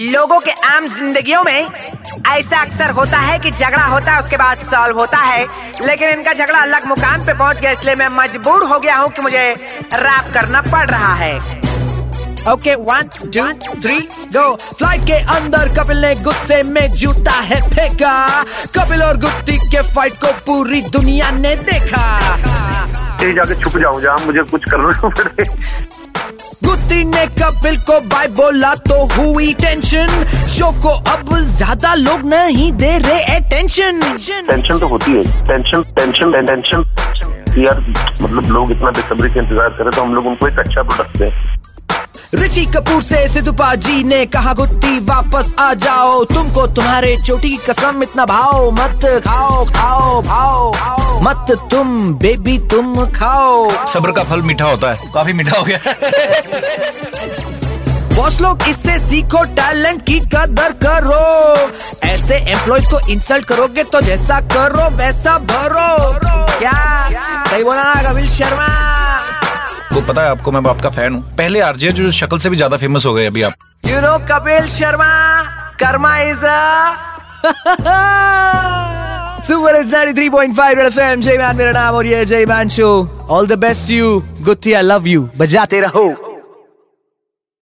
लोगों के आम जिंदगियों में ऐसा अक्सर होता है कि झगड़ा होता है उसके बाद सॉल्व होता है। लेकिन इनका झगड़ा अलग मुकाम पे पहुँच गया इसलिए मैं मजबूर हो गया हूँ कि मुझे रैप करना पड़ रहा है। Okay one two three go flight के अंदर कपिल ने गुस्से में जूता है फेंका। कपिल और गुत्ती के फाइट को पूरी दुनिया ने देखा। जाके छुप जाऊँ जहाँ मुझे कुछ करना पड़े। गुत्ती ने कपिल को बाय बोला तो हुई टेंशन शो को अब ज़्यादा लोग नहीं दे रहे अटेंशन टेंशन तो होती है। टेंशन टेंशन टेंशन यार मतलब लोग इतना बेसब्री के इंतज़ार करें तो हम लोग उनको एक अच्छा प्रोडक्ट दें। ऋषि कपूर से सिद्धूपा जी ने कहा गुत्ती वापस आ जाओ। तुमको तुम्हारे चोटी की कसम इतना भाव मत खाओ खाओ भाओ खाओ मत तुम बेबी तुम खाओ। सब्र का फल मीठा होता है। काफ़ी मीठा हो गया। बॉस लोग इससे सीखो टैलेंट की कदर करो। ऐसे एम्प्लॉय को इंसल्ट करोगे तो जैसा करो वैसा भरो। क्या? सही बोला ना कपिल शर्मा। वो पता है, आपको मैं आपका फ़ैन हूँ। पहले आरजे जो शक्ल से भी ज़्यादा फ़ेमस हो गए अभी आप। You know Kapil Sharma, karma is super is 93.5 red FM Jai man, मेरा नाम और ये Jai man show all the best you Guthi I love you बजाते रहो।